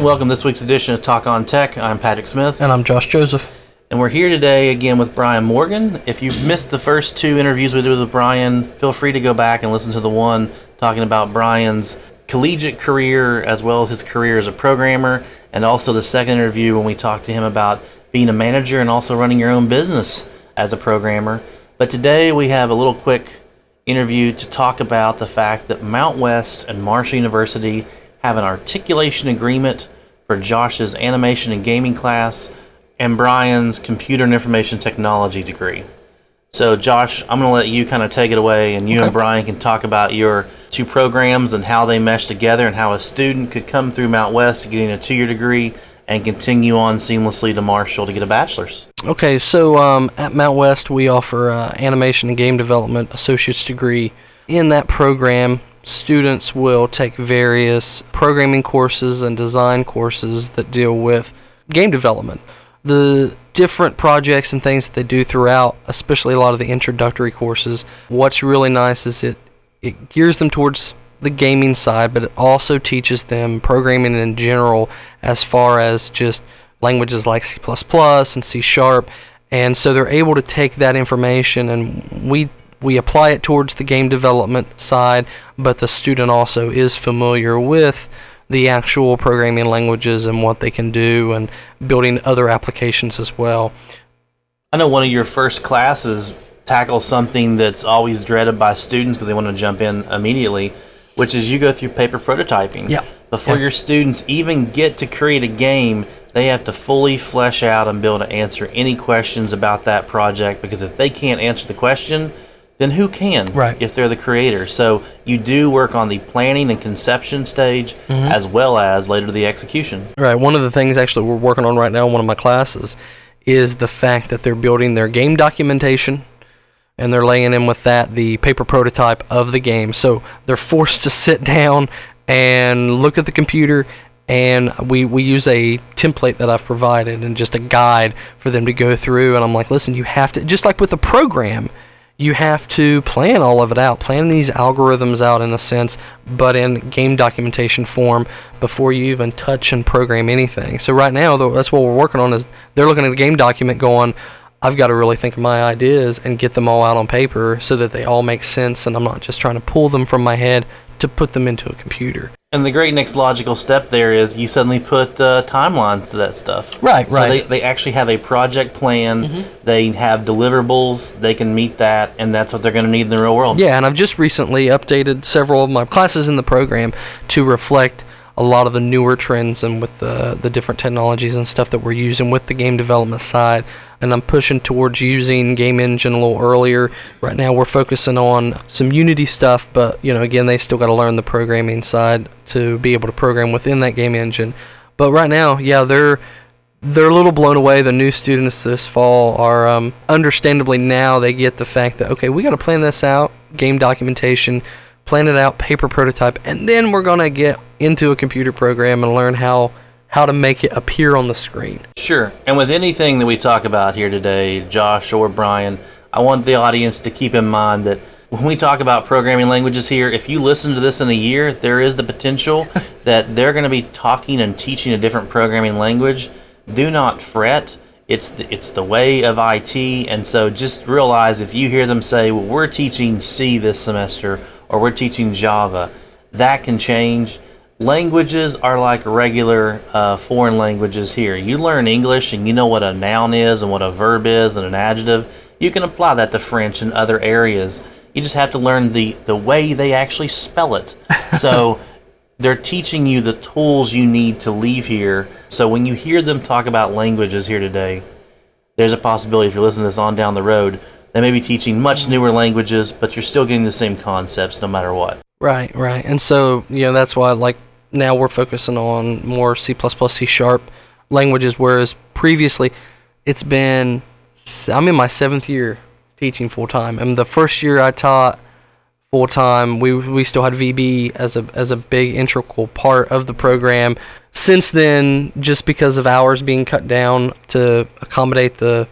and welcome to this week's edition of Talk on Tech. I'm Patrick Smith. And I'm Josh Joseph. And we're here today again with Brian Morgan. If you've missed the first two interviews we did with Brian, feel free to go back and listen to the one talking about Brian's collegiate career as well as his career as a programmer, and also the second interview when we talked to him about being a manager and also running your own business as a programmer. But today we have a little quick interview to talk about the fact that Mountwest and Marshall University have an articulation agreement for Josh's animation and gaming class and Brian's computer and information technology degree. So, Josh, I'm going to let you kind of take it away, and you okay. and Brian can talk about your two programs and how they mesh together, and how a student could come through Mountwest getting a two year degree and continue on seamlessly to Marshall to get a bachelor's. Okay, so um, at Mountwest, we offer uh, animation and game development associate's degree. In that program, students will take various programming courses and design courses that deal with game development the different projects and things that they do throughout, especially a lot of the introductory courses. What's really nice is it it gears them towards the gaming side, but it also teaches them programming in general as far as just languages like C++ and C Sharp. And so they're able to take that information and we we apply it towards the game development side, but the student also is familiar with the actual programming languages and what they can do and building other applications as well. I know one of your first classes tackles something that's always dreaded by students because they want to jump in immediately, which is you go through paper prototyping. Yeah. Before yeah. your students even get to create a game, they have to fully flesh out and be able to answer any questions about that project because if they can't answer the question, then who can right. if they're the creator? So you do work on the planning and conception stage mm-hmm. as well as later the execution. Right. One of the things actually we're working on right now in one of my classes is the fact that they're building their game documentation and they're laying in with that the paper prototype of the game. So they're forced to sit down and look at the computer and we, we use a template that I've provided and just a guide for them to go through and I'm like, listen, you have to just like with a program, you have to plan all of it out, plan these algorithms out in a sense, but in game documentation form before you even touch and program anything. So right now, that's what we're working on is they're looking at the game document going, I've got to really think of my ideas and get them all out on paper so that they all make sense and I'm not just trying to pull them from my head to put them into a computer. And the great next logical step there is you suddenly put uh, timelines to that stuff. Right, so right. they, they actually have a project plan, mm-hmm. they have deliverables, they can meet that, and that's what they're going to need in the real world. Yeah, and I've just recently updated several of my classes in the program to reflect a lot of the newer trends and with the, the different technologies and stuff that we're using with the game development side. And I'm pushing towards using Game Engine a little earlier. Right now, we're focusing on some Unity stuff, but you know, again, they still got to learn the programming side to be able to program within that game engine. But right now, yeah, they're they're a little blown away. The new students this fall are um, understandably now they get the fact that okay, we got to plan this out, game documentation plan it out, paper prototype, and then we're gonna get into a computer program and learn how how to make it appear on the screen. Sure. And with anything that we talk about here today, Josh or Brian, I want the audience to keep in mind that when we talk about programming languages here, if you listen to this in a year, there is the potential that they're going to be talking and teaching a different programming language. Do not fret. It's the, it's the way of IT, and so just realize if you hear them say, "Well, we're teaching C this semester," or we're teaching Java. That can change. Languages are like regular uh, foreign languages here. You learn English and you know what a noun is and what a verb is and an adjective. You can apply that to French and other areas. You just have to learn the, the way they actually spell it. So they're teaching you the tools you need to leave here. So when you hear them talk about languages here today, there's a possibility if you're listening to this on down the road they may be teaching much newer languages, but you're still getting the same concepts no matter what. Right, right. And so, you know, that's why, like, now we're focusing on more C, C sharp languages, whereas previously it's been, I'm in my seventh year teaching full time. And the first year I taught full time, we, we still had VB as a, as a big integral part of the program. Since then, just because of hours being cut down to accommodate the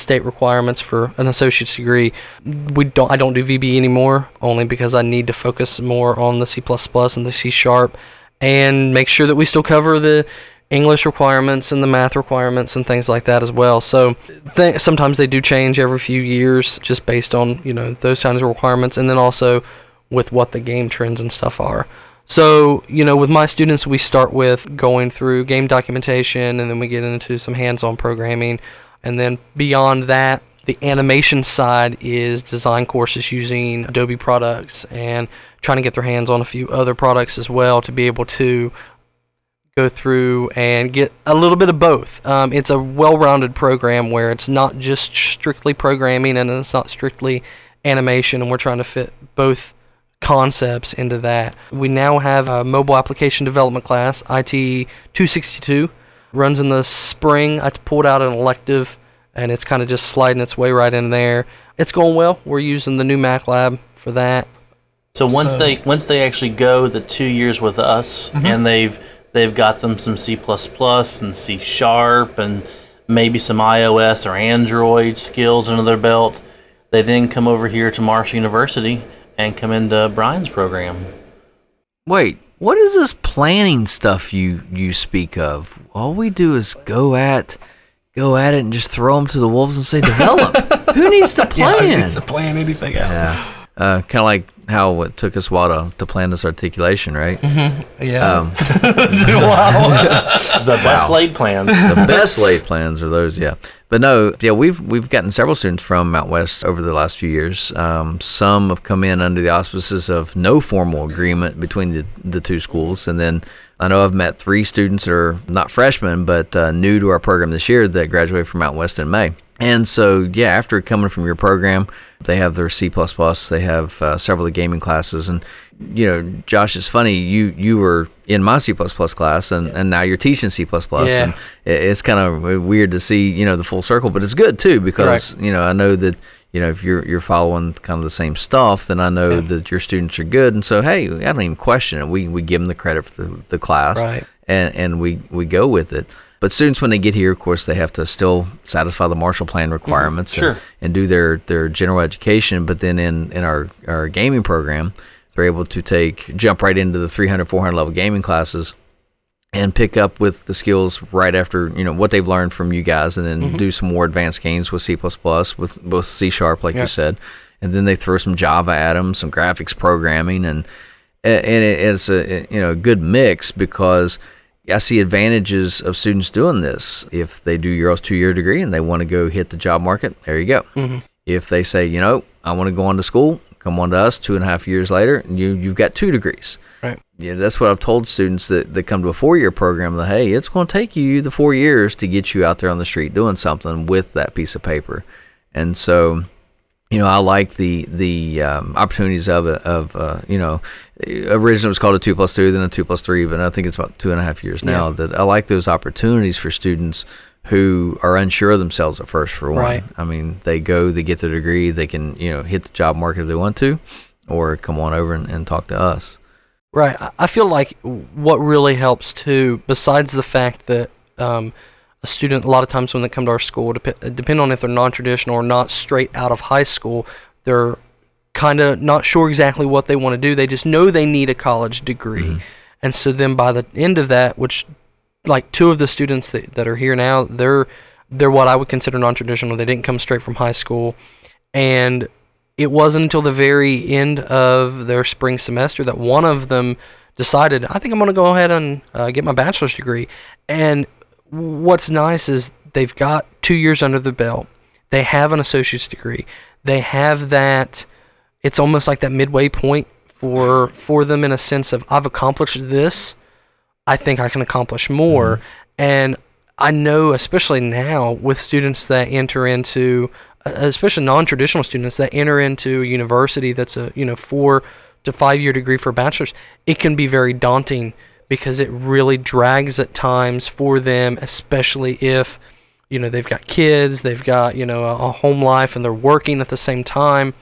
state requirements for an associate's degree. We don't I don't do VB anymore only because I need to focus more on the C++ and the C sharp and make sure that we still cover the English requirements and the math requirements and things like that as well. So th- sometimes they do change every few years just based on you know those kinds of requirements, and then also with what the game trends and stuff are. So you know, with my students, we start with going through game documentation, and then we get into some hands-on programming, and then beyond that. The animation side is design courses using Adobe products and trying to get their hands on a few other products as well to be able to go through and get a little bit of both. Um, it's a well rounded program where it's not just strictly programming and it's not strictly animation, and we're trying to fit both concepts into that. We now have a mobile application development class, IT 262, runs in the spring. I pulled out an elective and it's kind of just sliding its way right in there. It's going well. We're using the new MAClab for that. So once So- they once they actually go the two years with us Mm-hmm. and they've they've got them some C and C sharp and maybe some iOS or Android skills under their belt, they then come over here to Marshall University and come into Brian's program. Wait, what is this planning stuff you you speak of? All we do is go at go at it and just throw them to the wolves and say develop. Who needs to plan? Yeah, who needs to plan anything out. yeah, uh, kind of like how it took us a while to, to plan this articulation, right? Yeah. Um, The best laid plans. the best laid plans are those, yeah. But no, yeah, we've we've gotten several students from Mountwest over the last few years. Um, some have come in under the auspices of no formal agreement between the the two schools, and then I know I've met three students that are not freshmen but uh, new to our program this year that graduated from Mountwest in May. And so, yeah, after coming from your program, they have their C++. They have uh, several of the gaming classes, and you know, Josh, it's funny you you were in my C++ class, and, and now you're teaching C++, Yeah. and it- it's kind of weird to see you know the full circle, but it's good too because you know I know that you know if you're you're following kind of the same stuff, then I know that your students are good, and so hey, I don't even question it. We we give them the credit for the, the class, Right. and and we we go with it. But students, when they get here, of course, they have to still satisfy the Marshall Plan mm-hmm. requirements Sure. and, and do their, their general education. But then in, in our, our gaming program, they're able to take jump right into the 300, 400 level gaming classes and pick up with the skills right after you know what they've learned from you guys, and then mm-hmm. do some more advanced games with C with both C sharp, like Yeah. you said, and then they throw some Java at them, some graphics programming, and and it, it's a you know a good mix because I see advantages of students doing this. If they do your two year degree and they want to go hit the job market, there you go. Mm-hmm. If they say, you know, I want to go on to school, come on to us two and a half years later, and you you've got two degrees. Right. Yeah, that's what I've told students that, that come to a four year program that hey, it's going to take you the four years to get you out there on the street doing something with that piece of paper, and so you know, I like the the um, opportunities of it. Of uh, you know, originally it was called a two plus two, then a two plus three, but I think it's about two and a half years now. Yeah. That I like those opportunities for students who are unsure of themselves at first. For one, Right. I mean, they go, they get their degree, they can you know hit the job market if they want to, or come on over and, and talk to us. Right. I- feel like what really helps too, besides the fact that um, a student, a lot of times when they come to our school, dep- depending on if they're non traditional or not straight out of high school, they're kind of not sure exactly what they want to do. They just know they need a college degree. And so then by the end of that, which like two of the students that, that are here now, they're they're what I would consider non-traditional. They didn't come straight from high school, and it wasn't until the very end of their spring semester that one of them decided, I think I'm going to go ahead and uh, get my bachelor's degree. And what's nice is they've got two years under the belt. They have an associate's degree. They have that. It's almost like that midway point for for them in a sense of I've accomplished this. I think I can accomplish more. And I know, especially now with students that enter into, especially non-traditional students that enter into a university that's a you know four to five year degree for a bachelor's, it can be very daunting because it really drags at times for them, especially if you know they've got kids, they've got you know a, a home life, and they're working at the same time,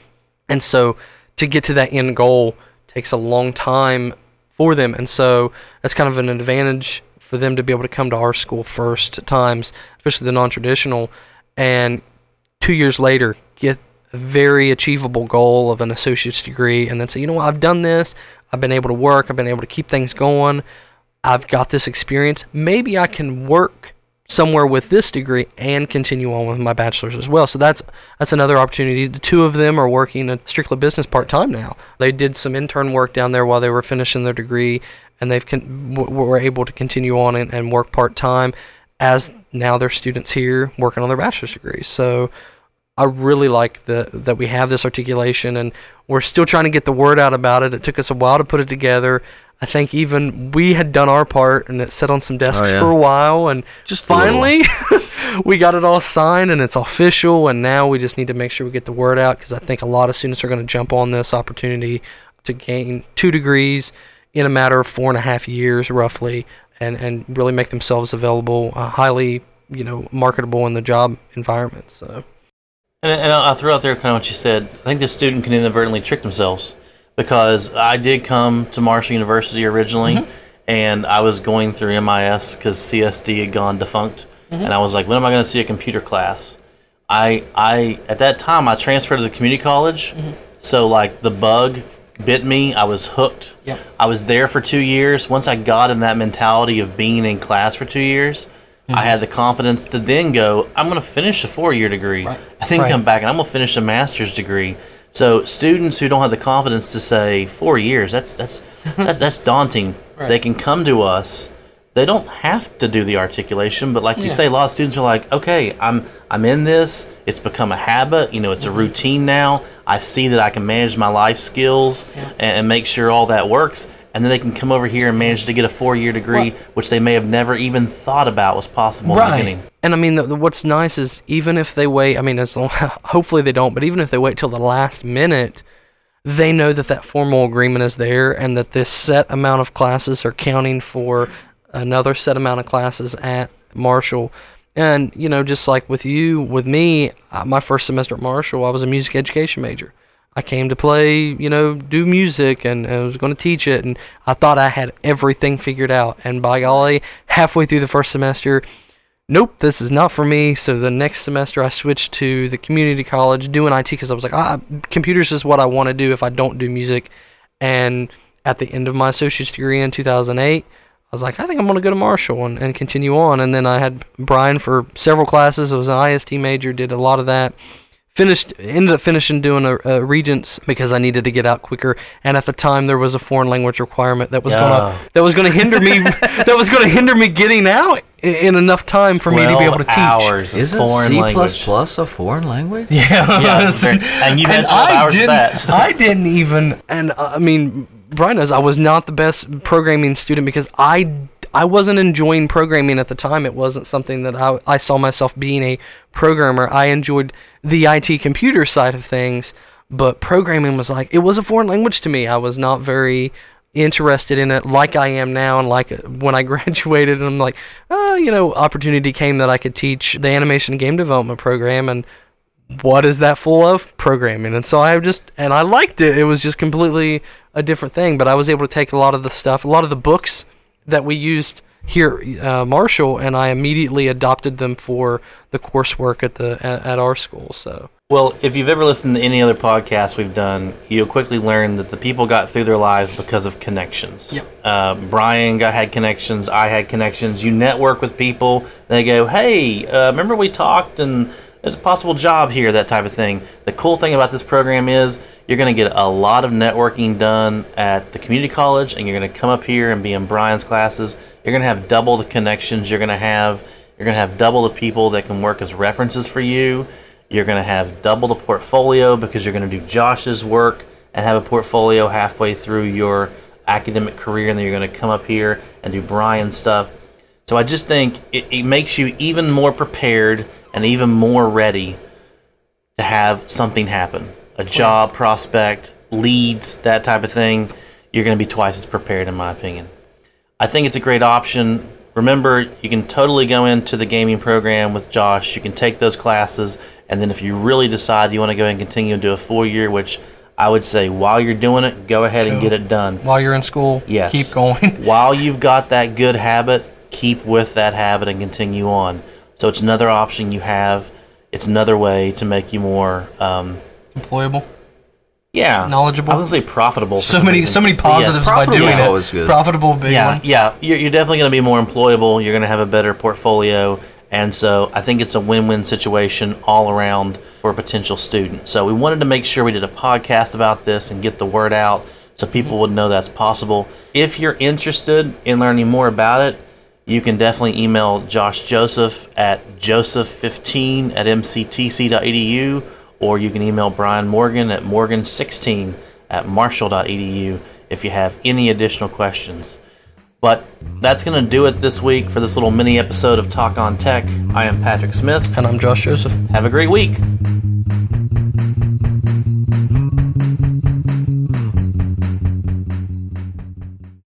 and so to get to that end goal takes a long time for them, and so that's kind of an advantage for them to be able to come to our school first at times, especially the non-traditional, and two years later get a very achievable goal of an associate's degree, and then say, you know what, I've done this, I've been able to work, I've been able to keep things going. I've got this experience. Maybe I can work somewhere with this degree and continue on with my bachelor's as well. So that's that's another opportunity. The two of them are working at Strictly Business part time now. They did some intern work down there while they were finishing their degree, and they've con- were able to continue on and, and work part time as now they're students here working on their bachelor's degrees. So I really like the that we have this articulation, and we're still trying to get the word out about it. It took us a while to put it together. I think even we had done our part, and it sat on some desks Oh, yeah. for a while, and Just finally we got it all signed, and it's official. And now we just need to make sure we get the word out because I think a lot of students are going to jump on this opportunity to gain two degrees in a matter of four and a half years, roughly, and and really make themselves available, uh, highly you know marketable in the job environment. So. And, and I'll throw out there kind of what you said. I think the student can inadvertently trick themselves because I did come to Marshall University originally, mm-hmm. and I was going through MIS because CSD had gone defunct, mm-hmm. and I was like, when am I going to see a computer class? I I at that time I transferred to the community college, mm-hmm. so like the bug bit me. I was hooked. I was there for two years. Once I got in that mentality of being in class for two years, I had the confidence to then go. I'm going to finish a four-year degree. Right. I then Right. come back and I'm going to finish a master's degree. So students who don't have the confidence to say four years, that's that's that's that's daunting. Right. They can come to us. They don't have to do the articulation, but like you say, a lot of students are like, okay, I'm I'm in this. It's become a habit. You know, it's a Mm-hmm. routine now. I see that I can manage my life skills and, and make sure all that works. And then they can come over here and manage to get a four-year degree, Well- which they may have never even thought about was possible in the beginning. And I mean, the, the, what's nice is even if they wait, I mean, as long, hopefully they don't, but even if they wait till the last minute, they know that that formal agreement is there and that this set amount of classes are counting for another set amount of classes at Marshall. And, you know, just like with you, with me, uh, my first semester at Marshall, I was a music education major. I came to play, you know, do music and, and I was going to teach it. And I thought I had everything figured out. And by golly, halfway through the first semester, nope, this is not for me. So the next semester, I switched to the community college doing IT because I was like, ah, computers is what I want to do if I don't do music. And at the end of my associate's degree in 2008, I was like, I think I'm going to go to Marshall and, and continue on. And then I had Brian for several classes. I was an IST major, did a lot of that. Finished, ended up finishing doing a, a Regents because I needed to get out quicker. And at the time, there was a foreign language requirement that was Yeah. gonna that was gonna hinder me that was gonna hinder me getting out in, in enough time for me to be able to teach. hours of Isn't foreign C language. a foreign language? Yeah, Yeah, and you had 12 I hours of didn't, that. I didn't even, and uh, I mean, Brian knows I was not the best programming student because I I wasn't enjoying programming at the time. It wasn't something that I I saw myself being a programmer. I enjoyed the IT computer side of things, but programming was like it was a foreign language to me. I was not very interested in it like I am now and like uh, when I graduated and I'm like, oh, you know, opportunity came that I could teach the animation game development program and what is that full of programming and so i just and i liked it it was just completely a different thing but i was able to take a lot of the stuff a lot of the books that we used here uh, marshall and i immediately adopted them for the coursework at the at, at our school so Well, if you've ever listened to any other podcast we've done, you'll quickly learn that the people got through their lives because of connections. Yep. Uh, Brian got had connections. I had connections. You network with people. They go, "Hey, uh, remember we talked and there's a possible job here." That type of thing. The cool thing about this program is you're going to get a lot of networking done at the community college, and you're going to come up here and be in Brian's classes. You're going to have double the connections. You're going to have you're going to have double the people that can work as references for you. You're going to have double the portfolio because you're going to do Josh's work and have a portfolio halfway through your academic career, and then you're going to come up here and do Brian's stuff. So I just think it, it makes you even more prepared and even more ready to have something happen a job prospect, leads, that type of thing. You're going to be twice as prepared, in my opinion. I think it's a great option. Remember, you can totally go into the gaming program with Josh. You can take those classes, and then if you really decide you want to go and continue and do a full year, which I would say while you're doing it, go ahead and get it done. while you're in school Yes. keep going while you've got that good habit, keep with that habit and continue on. So it's another option you have. It's another way to make you more um, employable yeah, knowledgeable. I was say profitable. so many reason. so many But yes, positives by doing is it. always good. Profitable, big yeah, one. yeah, you're, you're definitely going to be more employable. You're going to have a better portfolio, and so I think it's a win-win situation all around for a potential student. So we wanted to make sure we did a podcast about this and get the word out so people would know that's possible. If you're interested in learning more about it, you can definitely email Josh Joseph at joseph15 at mctc.edu, or you can email Brian Morgan at morgan16 at marshall.edu if you have any additional questions. But that's going to do it this week for this little mini episode of Talk on Tech. I am Patrick Smith. And I'm Josh Joseph. Have a great week.